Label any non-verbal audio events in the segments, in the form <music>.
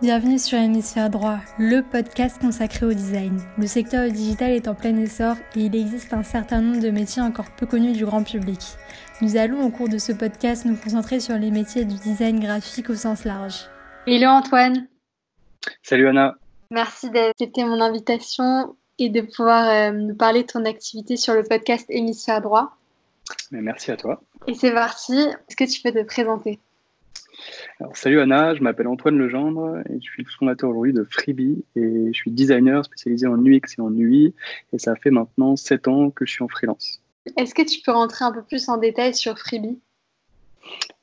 Bienvenue sur Hémisphère Droit, le podcast consacré au design. Le secteur digital est en plein essor et il existe un certain nombre de métiers encore peu connus du grand public. Nous allons au cours de ce podcast nous concentrer sur les métiers du design graphique au sens large. Hello Antoine. Salut Anna. Merci d'accepter mon invitation et de pouvoir euh, nous parler de ton activité sur le podcast Hémisphère Droit. merci à toi. Et c'est parti. Est-ce que tu peux te présenter? Salut Anna, je m'appelle Antoine Legendre et je suis le fondateur aujourd'hui de Freebie et je suis designer spécialisé en UX et en UI et ça fait maintenant 7 ans que je suis en freelance. Est-ce que tu peux rentrer un peu plus en détail sur Freebie?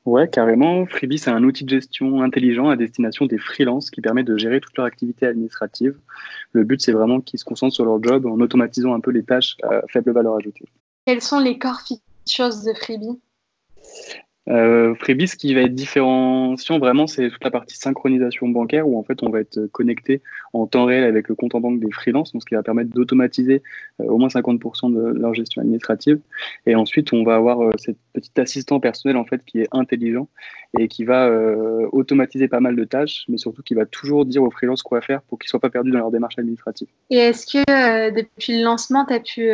Ouais, carrément. Freebie, c'est un outil de gestion intelligent à destination des freelances qui permet de gérer toutes leurs activités administratives. Le but, c'est vraiment qu'ils se concentrent sur leur job en automatisant un peu les tâches à faible valeur ajoutée. Quels sont les core features de Freebie? Euh, ce qui va être différenciant vraiment, c'est toute la partie synchronisation bancaire où en fait on va être connecté en temps réel avec le compte en banque des freelances, donc ce qui va permettre d'automatiser euh, au moins 50% de leur gestion administrative. Et ensuite, on va avoir euh, cette petite assistant personnel en fait qui est intelligent et qui va euh, automatiser pas mal de tâches, mais surtout qui va toujours dire aux freelances quoi faire pour qu'ils soient pas perdus dans leur démarche administrative. Et est-ce que depuis le lancement, tu as pu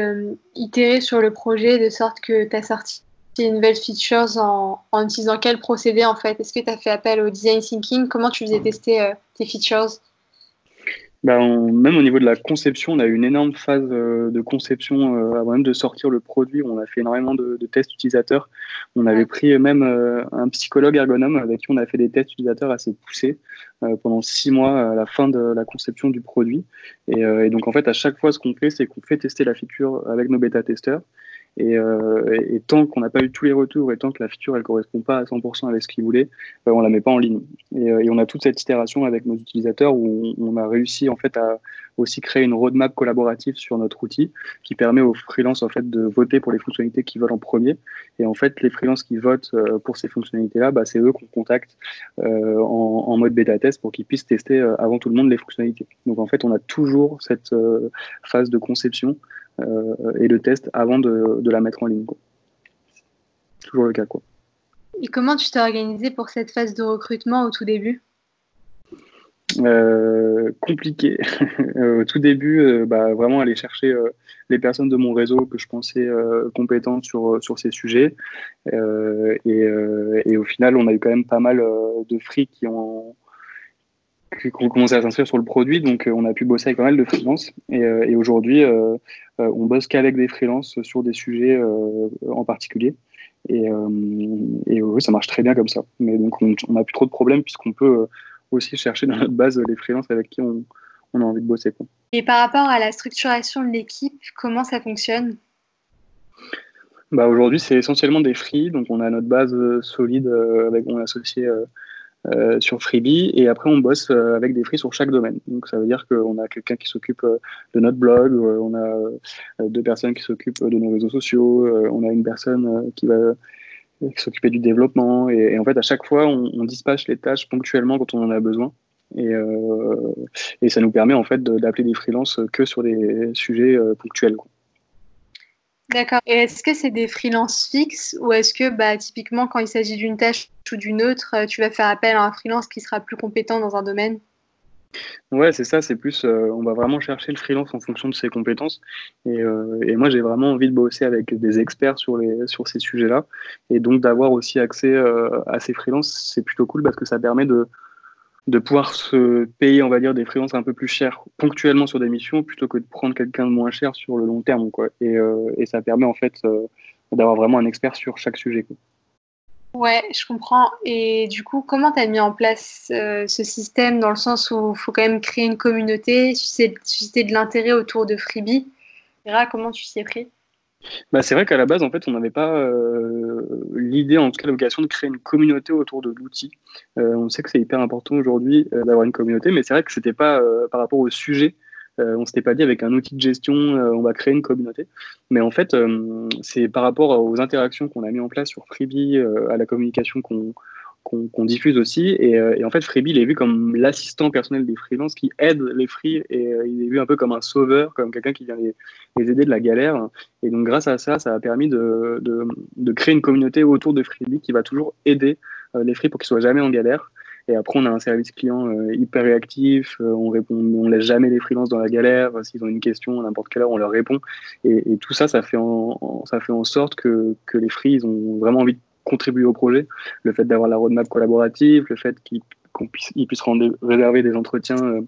itérer sur le projet de sorte que tu as sorti une nouvelles features en, en, utilisant quel procédé en fait? Est-ce que tu as fait appel au design thinking? Comment tu faisais tester euh, tes features? Ben, même au niveau de la conception, on a eu une énorme phase euh, de conception euh, avant même de sortir le produit. On a fait énormément de, tests utilisateurs. On avait pris même un psychologue ergonome avec qui on a fait des tests utilisateurs assez poussés pendant six mois à la fin de la conception du produit. Et, et donc en fait, à chaque fois, ce qu'on fait, c'est qu'on fait tester la feature avec nos bêta-testeurs. Euh, et, tant qu'on n'a pas eu tous les retours et tant que la feature elle correspond pas à 100% avec ce qu'ils voulaient, euh, on la met pas en ligne. Euh, et, on a toute cette itération avec nos utilisateurs où on, a réussi en fait à aussi créer une roadmap collaborative sur notre outil qui permet aux freelances en fait de voter pour les fonctionnalités qu'ils veulent en premier. Et en fait, les freelances qui votent pour ces fonctionnalités-là, bah, c'est eux qu'on contacte en, mode bêta test pour qu'ils puissent tester avant tout le monde les fonctionnalités. Donc en fait, on a toujours cette phase de conception et le test avant de, de, la mettre en ligne. Toujours le cas. Quoi. Et comment tu t'es organisé pour cette phase de recrutement au tout début? Euh, compliqué. <laughs> Euh, au tout début, bah, vraiment aller chercher les personnes de mon réseau que je pensais compétentes sur, sur ces sujets. Et, et, au final, on a eu quand même pas mal de frics qui ont, qui ont commencé à s'inscrire sur le produit. Donc, on a pu bosser avec pas mal de freelances. Et, et aujourd'hui, euh, on bosse qu'avec des freelances sur des sujets euh, en particulier. Et, euh, oui, ça marche très bien comme ça. Mais donc, on n'a plus trop de problèmes puisqu'on peut aussi chercher dans notre base les freelances avec qui on, a envie de bosser. Et par rapport à la structuration de l'équipe, comment ça fonctionne? Bah Aujourd'hui, c'est essentiellement des free. Donc, on a notre base solide avec mon associé euh, sur Freebie et après on bosse euh, avec des free sur chaque domaine. Donc ça veut dire qu'on a quelqu'un qui s'occupe euh, de notre blog, on a deux personnes qui s'occupent de nos réseaux sociaux, on a une personne qui va s'occuper du développement et, en fait à chaque fois on, on, dispatche les tâches ponctuellement quand on en a besoin. Et, et ça nous permet en fait d'appeler des freelances que sur des sujets ponctuels. D'accord. Et est-ce que c'est des freelances fixes ou est-ce que bah, typiquement quand il s'agit d'une tâche ou d'une autre, euh, tu vas faire appel à un freelance qui sera plus compétent dans un domaine? Ouais, c'est ça, c'est plus, euh, on va vraiment chercher le freelance en fonction de ses compétences. Et, euh, moi, j'ai vraiment envie de bosser avec des experts sur ces sujets-là. Et donc, d'avoir aussi accès à ces freelances, c'est plutôt cool parce que ça permet de, de pouvoir se payer, on va dire, des freelances un peu plus chers ponctuellement sur des missions plutôt que de prendre quelqu'un de moins cher sur le long terme. Quoi. Et, euh, ça permet en fait euh, d'avoir vraiment un expert sur chaque sujet. Quoi. Ouais, je comprends. Et du coup, comment tu as mis en place euh, ce système dans le sens où il faut quand même créer une communauté, susciter de l'intérêt autour de Freebie? Comment tu t'y es pris? Bah, c'est vrai qu'à la base, en fait, on n'avait pas euh, l'idée, en tout cas, l'occasion de créer une communauté autour de l'outil. Euh, on sait que c'est hyper important aujourd'hui euh, d'avoir une communauté, mais c'est vrai que c'était pas par rapport au sujet. on s'était pas dit avec un outil de gestion, on va créer une communauté. Mais en fait, c'est par rapport aux interactions qu'on a mis en place sur Freebie, à la communication qu'on qu'on diffuse aussi. Euh, et, en fait, Freebie, il est vu comme l'assistant personnel des freelances qui aide les free et euh, il est vu un peu comme un sauveur, comme quelqu'un qui vient les, aider de la galère. Et donc, grâce à ça, ça a permis de, de, créer une communauté autour de Freebie qui va toujours aider euh, les free pour qu'ils soient jamais en galère. Et après, on a un service client hyper réactif. on répond, on laisse jamais les freelances dans la galère. S'ils ont une question à n'importe quelle heure, on leur répond. Et, tout ça, ça fait en, ça fait en sorte que, que les free, ils ont vraiment envie de contribuer au projet. Le fait d'avoir la roadmap collaborative, le fait qu'ils puissent, réserver des entretiens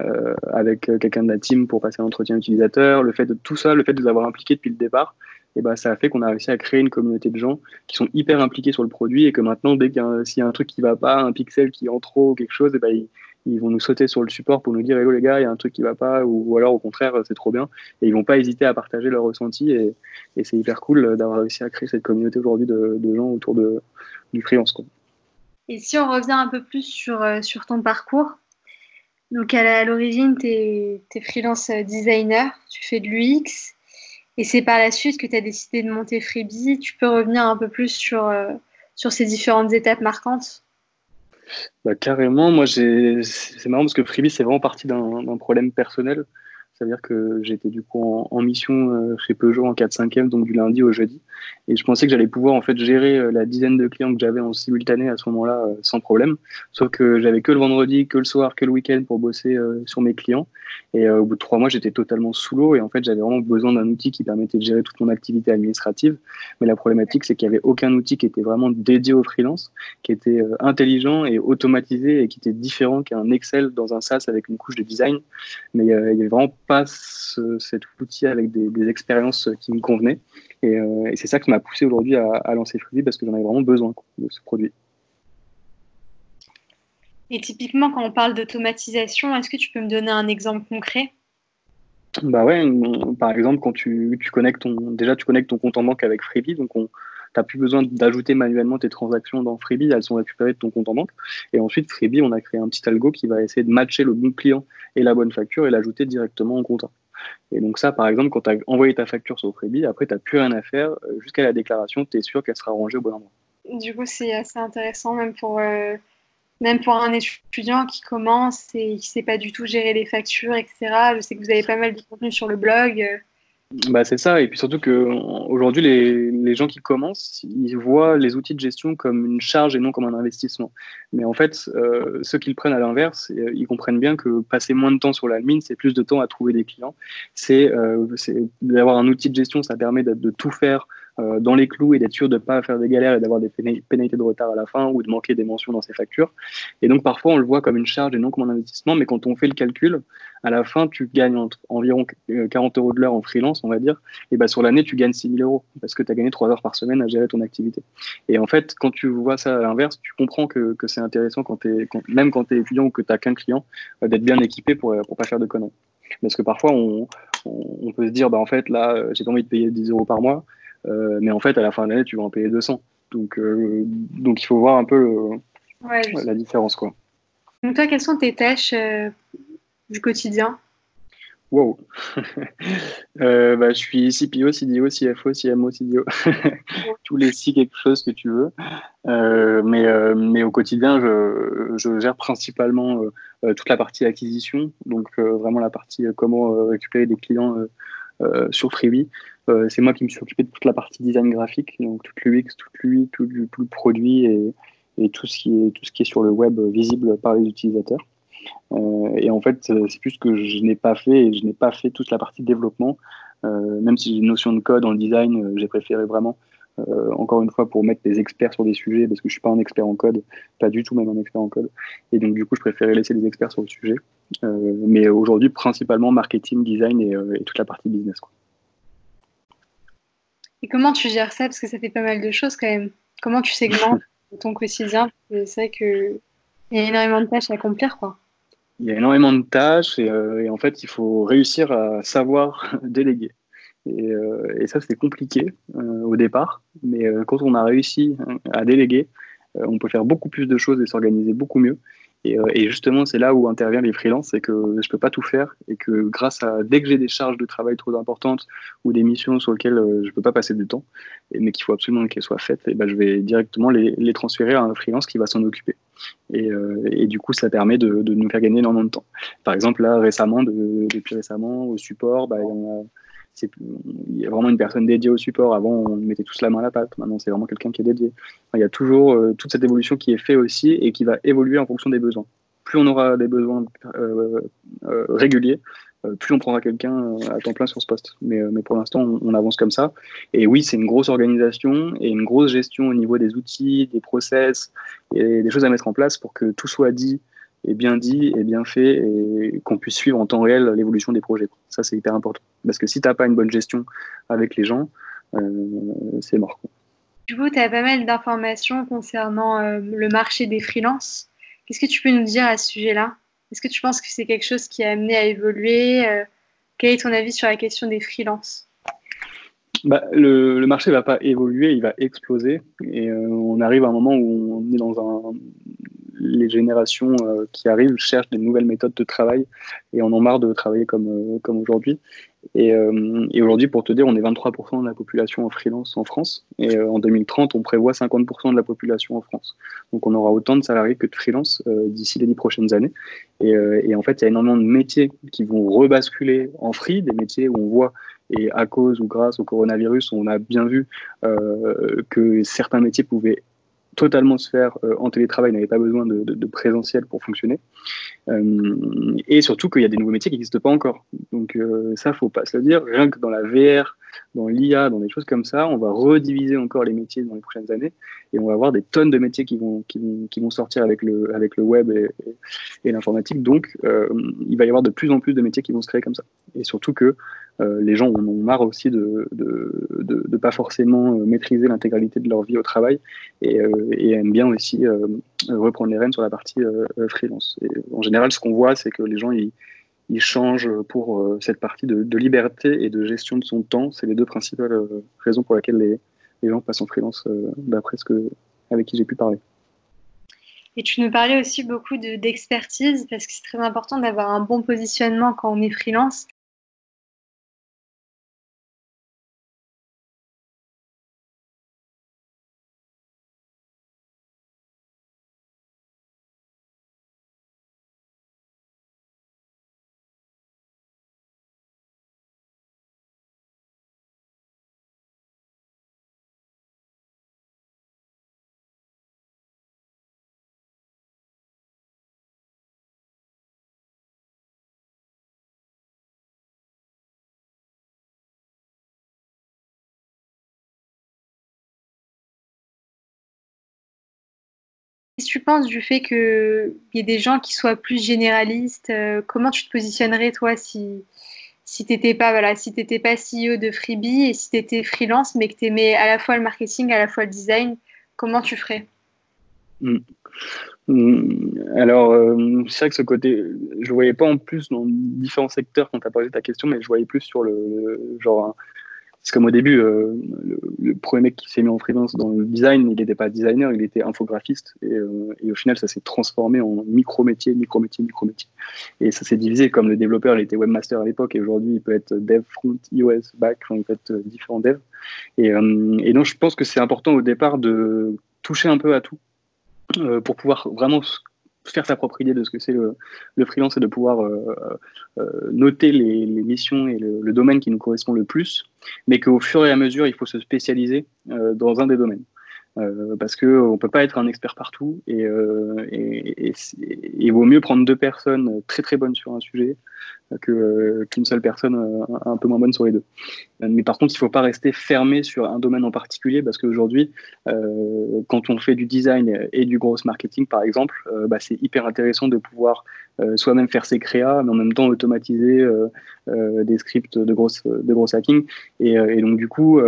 euh, avec quelqu'un de la team pour passer l'entretien utilisateur, le fait de tout ça, le fait de les avoir impliqués depuis le départ, et ben, ça a fait qu'on a réussi à créer une communauté de gens qui sont hyper impliqués sur le produit et que maintenant, dès qu'il y, a un truc qui va pas, un pixel qui est en trop ou quelque chose, et ben, ils, vont nous sauter sur le support pour nous dire Hello les gars, il y a un truc qui va pas, ou, alors au contraire, c'est trop bien. Et ils vont pas hésiter à partager leurs ressentis et, c'est hyper cool d'avoir réussi à créer cette communauté aujourd'hui de, gens autour de, du freelance. Et si on revient un peu plus sur, euh, sur ton parcours, donc à l'origine, tu es, freelance designer, tu fais de l'UX, et c'est par la suite que tu as décidé de monter Freebie. Tu peux revenir un peu plus sur, euh, sur ces différentes étapes marquantes? Bah, Carrément, moi c'est marrant parce que Freebie c'est vraiment parti d'un problème personnel. C'est-à-dire que j'étais du coup en, mission euh, chez Peugeot en 4-5e, donc du lundi au jeudi. Et je pensais que j'allais pouvoir en fait gérer euh, la dizaine de clients que j'avais en simultané à ce moment-là euh, sans problème. Sauf que j'avais que le vendredi, que le soir, que le week-end pour bosser sur mes clients. Et au bout de trois mois, j'étais totalement sous l'eau. Et en fait, j'avais vraiment besoin d'un outil qui permettait de gérer toute mon activité administrative. Mais la problématique, c'est qu'il n'y avait aucun outil qui était vraiment dédié au freelance, qui était intelligent et automatisé et qui était différent qu'un Excel dans un SaaS avec une couche de design. Mais il y avait vraiment pas cet outil avec des, expériences qui me convenaient. Euh, et, c'est ça qui m'a poussé aujourd'hui à, lancer Freebie parce que j'en avais vraiment besoin de ce produit. Et typiquement, quand on parle d'automatisation, est-ce que tu peux me donner un exemple concret? Bah ouais, par exemple, quand tu, tu, connectes ton, déjà tu connectes ton compte en banque avec Freebie, donc on, tu n'as plus besoin d'ajouter manuellement tes transactions dans Freebie, elles sont récupérées de ton compte en banque. Et ensuite, Freebie, on a créé un petit algo qui va essayer de matcher le bon client et la bonne facture et l'ajouter directement en compte. Et donc ça, par exemple, quand tu as envoyé ta facture sur Freebie, après, tu n'as plus rien à faire. Euh, jusqu'à la déclaration, tu es sûr qu'elle sera rangée au bon endroit. Du coup, c'est assez intéressant, même pour, euh, même pour un étudiant qui commence et qui ne sait pas du tout gérer les factures, etc. Je sais que vous avez pas mal de contenu sur le blog. Bah, c'est ça, et puis surtout qu'aujourd'hui, les, les gens qui commencent, ils voient les outils de gestion comme une charge et non comme un investissement. Mais en fait, euh, ceux qui le prennent à l'inverse, euh, ils comprennent bien que passer moins de temps sur la mine, c'est plus de temps à trouver des clients. C'est euh, d'avoir un outil de gestion, ça permet de tout faire euh, dans les clous et d'être sûr de ne pas faire des galères et d'avoir des pénalités de retard à la fin ou de manquer des mentions dans ses factures. Et donc parfois on le voit comme une charge et non comme un investissement, mais quand on fait le calcul, à la fin tu gagnes environ 40 euros de l'heure en freelance, on va dire, et bah sur l'année tu gagnes 6 000 euros parce que tu as gagné 3 heures par semaine à gérer ton activité. Et en fait, quand tu vois ça à l'inverse, tu comprends que, c'est intéressant quand même quand tu es étudiant ou que tu n'as qu'un client, euh, d'être bien équipé pour ne pas faire de conneries. Parce que parfois, on, on, peut se dire, bah, en fait, là, j'ai pas envie de payer 10 euros par mois. Euh, mais en fait, à la fin de l'année, tu vas en payer 200. Donc, euh, donc il faut voir un peu la différence. Quoi. Donc toi, quelles sont tes tâches euh, du quotidien? Wow. <laughs> bah, je suis CPO, CDO, CFO, CMO, CDO. <laughs> Tous les six quelque chose que tu veux. mais, mais au quotidien, je, je gère principalement toute la partie acquisition. Donc vraiment la partie comment récupérer des clients sur Freebie. Euh, c'est moi qui me suis occupé de toute la partie design graphique, donc toute l'UX, toute l'UI, tout, le produit et, tout, ce qui est, tout ce qui est sur le web visible par les utilisateurs. Euh, et en fait, c'est plus que je n'ai pas fait, et je n'ai pas fait toute la partie développement. Euh, même si j'ai une notion de code en design, j'ai préféré vraiment, encore une fois, pour mettre des experts sur des sujets, parce que je suis pas un expert en code, pas du tout même un expert en code. Et donc, du coup, je préférais laisser des experts sur le sujet. mais aujourd'hui, principalement marketing, design et, et toute la partie business. Quoi. Et comment tu gères ça? Parce que ça fait pas mal de choses quand même. Comment tu segmentes <laughs> ton quotidien? C'est vrai qu'il y a énormément de tâches à accomplir. Quoi. Il y a énormément de tâches et, euh, en fait, il faut réussir à savoir <laughs> déléguer. Et, euh, et ça, c'est compliqué euh, au départ. Mais quand on a réussi à déléguer, on peut faire beaucoup plus de choses et s'organiser beaucoup mieux. Euh, et, justement, c'est là où intervient les freelances, c'est que je peux pas tout faire et que grâce à dès que j'ai des charges de travail trop importantes ou des missions sur lesquelles euh, je peux pas passer du temps, mais qu'il faut absolument qu'elles soient faites, et ben je vais directement les, transférer à un freelance qui va s'en occuper. Et, euh, du coup, ça permet de, nous faire gagner énormément de temps. Par exemple, là récemment, de, depuis récemment au support, bah, il y a vraiment une personne dédiée au support. Avant, on mettait tous la main à la pâte. Maintenant, c'est vraiment quelqu'un qui est dédié. il y a toujours euh, toute cette évolution qui est faite aussi et qui va évoluer en fonction des besoins. Plus on aura des besoins euh, euh, réguliers, plus on prendra quelqu'un à temps plein sur ce poste. Mais, mais pour l'instant, on, avance comme ça. Et oui, c'est une grosse organisation et une grosse gestion au niveau des outils, des process et des choses à mettre en place pour que tout soit dit est bien dit, et bien fait, et qu'on puisse suivre en temps réel l'évolution des projets. Ça, c'est hyper important. Parce que si tu n'as pas une bonne gestion avec les gens, euh, c'est mort. Du coup, tu as pas mal d'informations concernant euh, le marché des freelances. Qu'est-ce que tu peux nous dire à ce sujet-là? Est-ce que tu penses que c'est quelque chose qui a amené à évoluer euh, Quel est ton avis sur la question des freelances? Bah, le, le, marché va pas évoluer, il va exploser. Et on arrive à un moment où on est dans un, les générations euh, qui arrivent cherchent des nouvelles méthodes de travail et on en marre de travailler comme, euh, comme aujourd'hui. Et, euh, et aujourd'hui, pour te dire, on est 23% de la population en freelance en France. Et en 2030, on prévoit 50% de la population en France. Donc on aura autant de salariés que de freelance d'ici les dix prochaines années. Et, et, en fait, il y a énormément de métiers qui vont rebasculer en free, des métiers où on voit, et à cause ou grâce au coronavirus, on a bien vu que certains métiers pouvaient totalement se faire euh, en télétravail, n'avait pas besoin de, de, présentiel pour fonctionner. Euh, et surtout qu'il y a des nouveaux métiers qui n'existent pas encore. Donc euh, ça, faut pas se le dire. Rien que dans la VR, dans l'IA, dans des choses comme ça, on va rediviser encore les métiers dans les prochaines années et on va avoir des tonnes de métiers qui vont, qui vont, sortir avec le, avec le web et, l'informatique. Donc il va y avoir de plus en plus de métiers qui vont se créer comme ça. Et surtout que euh, les gens en ont marre aussi de ne pas forcément euh, maîtriser l'intégralité de leur vie au travail et, euh, aiment bien aussi reprendre les rênes sur la partie freelance. En général, ce qu'on voit, c'est que les gens ils, changent pour cette partie de, liberté et de gestion de son temps. C'est les deux principales raisons pour lesquelles les, les gens passent en freelance, d'après ce que avec qui j'ai pu parler. Et tu nous parlais aussi beaucoup d'expertise parce que c'est très important d'avoir un bon positionnement quand on est freelance. Qu'est-ce que tu penses du fait qu'il y ait des gens qui soient plus généralistes euh, Comment tu te positionnerais, toi, si, si tu n'étais pas, voilà, si pas CEO de Freebie et si tu étais freelance, mais que tu aimais à la fois le marketing, à la fois le design Comment tu ferais? Hmm. Hmm. Alors, euh, c'est vrai que ce côté, je ne voyais pas en plus dans différents secteurs quand tu as posé ta question, mais je voyais plus sur le genre c'est comme au début, euh, le, premier mec qui s'est mis en freelance dans le design, il n'était pas designer, il était infographiste. Euh, et, au final, ça s'est transformé en micro-métier, micro-métier, micro-métier. Et ça s'est divisé, comme le développeur, il était webmaster à l'époque, et aujourd'hui, il peut être dev front, iOS, back, il peut être différents devs. Et, euh, et donc, je pense que c'est important au départ de toucher un peu à tout pour pouvoir vraiment faire sa propre idée de ce que c'est le, freelance et de pouvoir euh, euh, noter les, missions et le, domaine qui nous correspond le plus, mais qu'au fur et à mesure, il faut se spécialiser euh, dans un des domaines. parce qu'on ne peut pas être un expert partout et, et, il vaut mieux prendre deux personnes très très bonnes sur un sujet que, qu'une seule personne un peu moins bonne sur les deux. Mais par contre, il ne faut pas rester fermé sur un domaine en particulier parce qu'aujourd'hui, euh, quand on fait du design et du gros marketing, par exemple, euh, bah, c'est hyper intéressant de pouvoir euh, soi-même faire ses créas, mais en même temps automatiser des scripts de gros de gros hacking. Et, donc, du coup,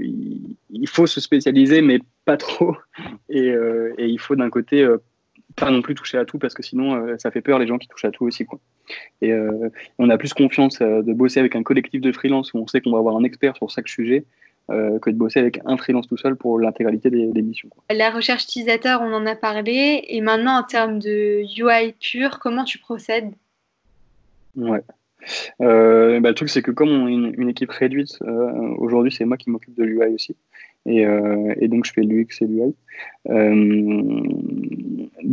il, faut se spécialiser, mais pas trop. Et il faut d'un côté pas non plus toucher à tout parce que sinon euh, ça fait peur les gens qui touchent à tout aussi quoi. Et euh, on a plus confiance euh, de bosser avec un collectif de freelance où on sait qu'on va avoir un expert sur chaque sujet que de bosser avec un freelance tout seul pour l'intégralité des, missions. La recherche utilisateur, on en a parlé. Et maintenant, en termes de UI pur, comment tu procèdes? Ouais. bah, le truc, c'est que comme on est une, équipe réduite, aujourd'hui, c'est moi qui m'occupe de l'UI aussi. Et, et, donc, je fais l'UX et l'UI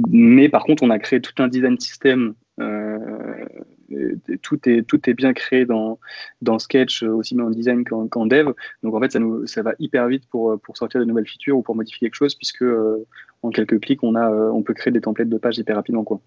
mais par contre, on a créé tout un design système euh, tout est tout est bien créé dans dans Sketch aussi bien en design qu'en dev. Donc en fait ça nous ça va hyper vite pour pour sortir de nouvelles features ou pour modifier quelque chose puisque en quelques clics on a on peut créer des templates de pages hyper rapidement quoi.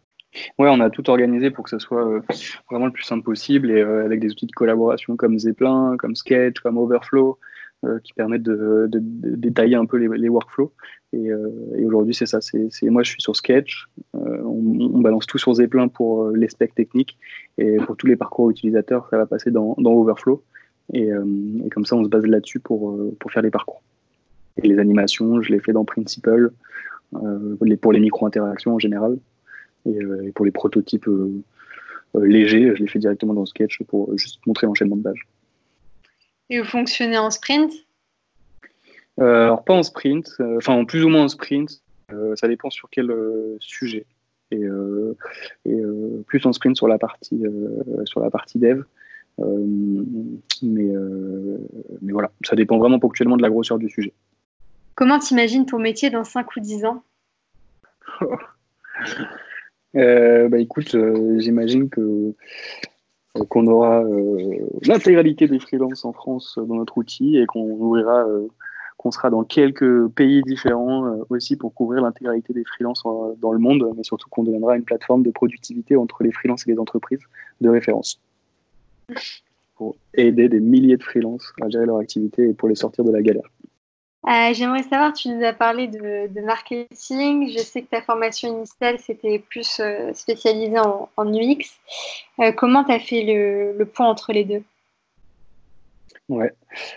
Ouais, on a tout organisé pour que ce soit vraiment le plus simple possible et avec des outils de collaboration comme Zeppelin, comme Sketch, comme Overflow, euh, qui permettent de, détailler un peu les, workflows. Euh, et, aujourd'hui, c'est ça. C'est, moi, je suis sur Sketch. Euh, on, balance tout sur Zeppelin pour les specs techniques. Et pour tous les parcours utilisateurs, ça va passer dans, Overflow. Et, comme ça, on se base là-dessus pour, pour faire les parcours. Et les animations, je les fais dans Principal, pour les micro-interactions en général. Et, pour les prototypes légers, je les fais directement dans Sketch pour juste montrer l'enchaînement de pages. Et vous fonctionnez en sprint? Euh, Alors, pas en sprint, euh, enfin, plus ou moins en sprint. Euh, ça dépend sur quel sujet. Et, plus en sprint sur la partie, sur la partie dev. mais, mais voilà, ça dépend vraiment ponctuellement de la grosseur du sujet. Comment t'imagines ton métier dans 5 ou 10 ans? <laughs> Bah écoute, j'imagine que euh, qu'on aura euh, l'intégralité des freelances en France dans notre outil et qu'on ouvrira, euh, qu'on sera dans quelques pays différents aussi pour couvrir l'intégralité des freelances dans le monde, mais surtout qu'on deviendra une plateforme de productivité entre les freelances et les entreprises de référence pour aider des milliers de freelances à gérer leur activité et pour les sortir de la galère. Euh, j'aimerais savoir, tu nous as parlé de, marketing. Je sais que ta formation initiale, c'était plus euh, spécialisé en, UX. Euh, comment tu as fait le, le, point entre les deux? Ouais,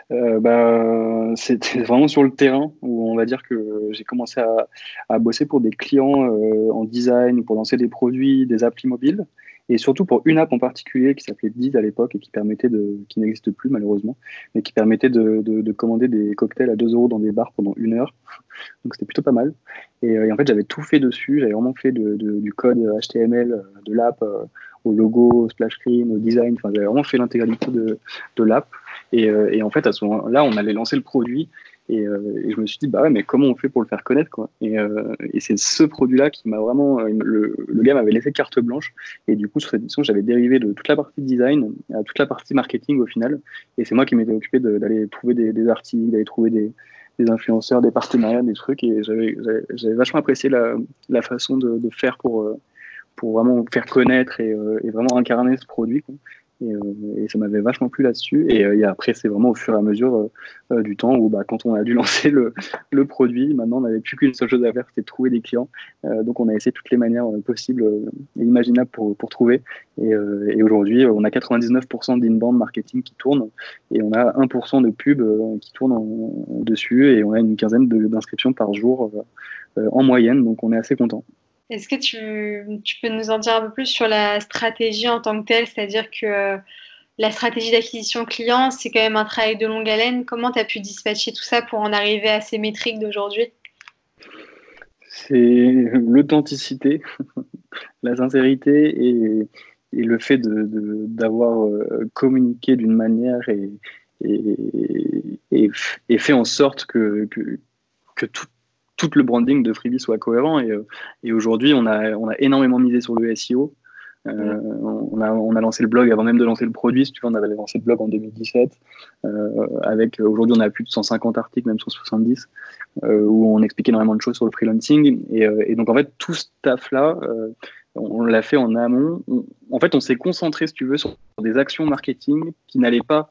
bah, c'était vraiment sur le terrain où on va dire que j'ai commencé à, bosser pour des clients en design, pour lancer des produits, des applis mobiles et surtout pour une app en particulier qui s'appelait Diz à l'époque et qui permettait de, qui n'existe plus malheureusement, mais qui permettait de, de, commander des cocktails à 2 euros dans des bars pendant une heure. <laughs> Donc c'était plutôt pas mal. Et, euh, en fait j'avais tout fait dessus, j'avais vraiment fait de, du code HTML euh, de l'app euh, au logo, au splash screen, au design, enfin j'avais vraiment fait l'intégralité de, de l'app. Et, et, en fait à ce moment-là on allait lancer le produit euh, et, je me suis dit, bah ouais, mais comment on fait pour le faire connaître quoi Et, euh, c'est ce produit-là qui m'a vraiment. Euh, le, le, gars m'avait laissé carte blanche. Et du coup, sur cette édition, j'avais dérivé de toute la partie design à toute la partie marketing au final. Et c'est moi qui m'étais occupé d'aller trouver des, des articles, d'aller trouver des, influenceurs, des partenariats, des trucs. Et j'avais vachement apprécié la, façon de, de, faire pour, pour vraiment faire connaître et, et vraiment incarner ce produit. Quoi. Euh, et, ça m'avait vachement plu là-dessus. Et, euh, après, c'est vraiment au fur et à mesure euh, du temps où, bah, quand on a dû <laughs> lancer le, produit, maintenant, on n'avait plus qu'une seule chose à faire, c'était trouver des clients. donc, on a essayé toutes les manières possibles et imaginables pour, trouver. Et, et aujourd'hui, on a 99% d'inbound marketing qui tourne et on a 1% de pub qui tourne dessus et on a une quinzaine d'inscriptions par jour en moyenne. Donc, on est assez content. Est-ce que tu, peux nous en dire un peu plus sur la stratégie en tant que telle? C'est-à-dire que euh, la stratégie d'acquisition client, c'est quand même un travail de longue haleine. Comment tu as pu dispatcher tout ça pour en arriver à ces métriques d'aujourd'hui? C'est l'authenticité, <laughs> la sincérité et, le fait d'avoir euh, communiqué d'une manière et, fait en sorte que tout, tout le branding de Freebie soit cohérent. Et, euh, et aujourd'hui, on a, on a énormément misé sur le SEO. Euh, on, a, on, a, lancé le blog avant même de lancer le produit. Si tu veux, on avait lancé le blog en 2017. Euh, avec aujourd'hui, on a plus de 150 articles, même 170, euh, où on explique énormément de choses sur le freelancing. Et, et donc, en fait, tout ce taf-là, on l'a fait en amont. en fait, on s'est concentré, si tu veux, sur des actions marketing qui n'allaient pas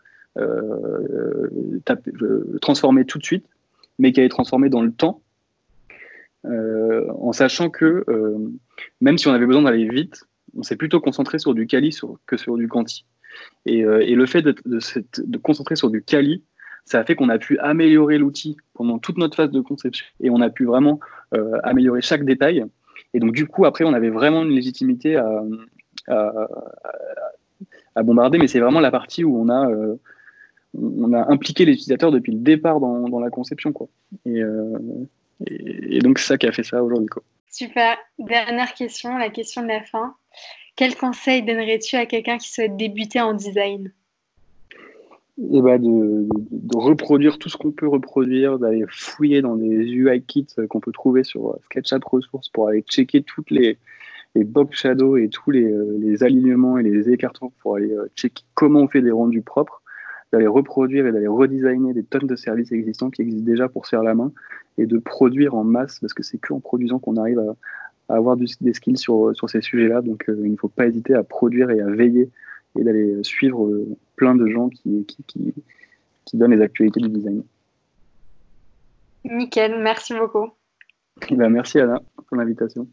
transformer tout de suite, mais qui allaient transformer dans le temps en sachant que euh, même si on avait besoin d'aller vite, on s'est plutôt concentré sur du quali que sur du quanti. Et, euh, le fait de, de, concentrer sur du quali, ça a fait qu'on a pu améliorer l'outil pendant toute notre phase de conception et on a pu vraiment améliorer chaque détail. Et donc, du coup, après, on avait vraiment une légitimité à, bombarder, mais c'est vraiment la partie où on a, impliqué les utilisateurs depuis le départ dans, dans la conception. Quoi. Et, et, donc, c'est ça qui a fait ça aujourd'hui. Super. Dernière question, la question de la fin. Quel conseil donnerais-tu à quelqu'un qui souhaite débuter en design? Et eh bah ben, de, de, reproduire tout ce qu'on peut reproduire, d'aller fouiller dans des UI kits qu'on peut trouver sur SketchUp Ressources pour aller checker toutes les, les box shadow et tous les, les, alignements et les écartons pour aller checker comment on fait des rendus propres, d'aller reproduire et d'aller redesigner des tonnes de services existants qui existent déjà pour se faire la main et de produire en masse parce que c'est que en produisant qu'on arrive à, à avoir du, des skills sur, sur ces sujets-là. Donc il ne faut pas hésiter à produire et à veiller et d'aller suivre plein de gens qui, qui, qui, qui donnent les actualités du design. Nickel, merci beaucoup. Eh ben, merci Anna pour l'invitation.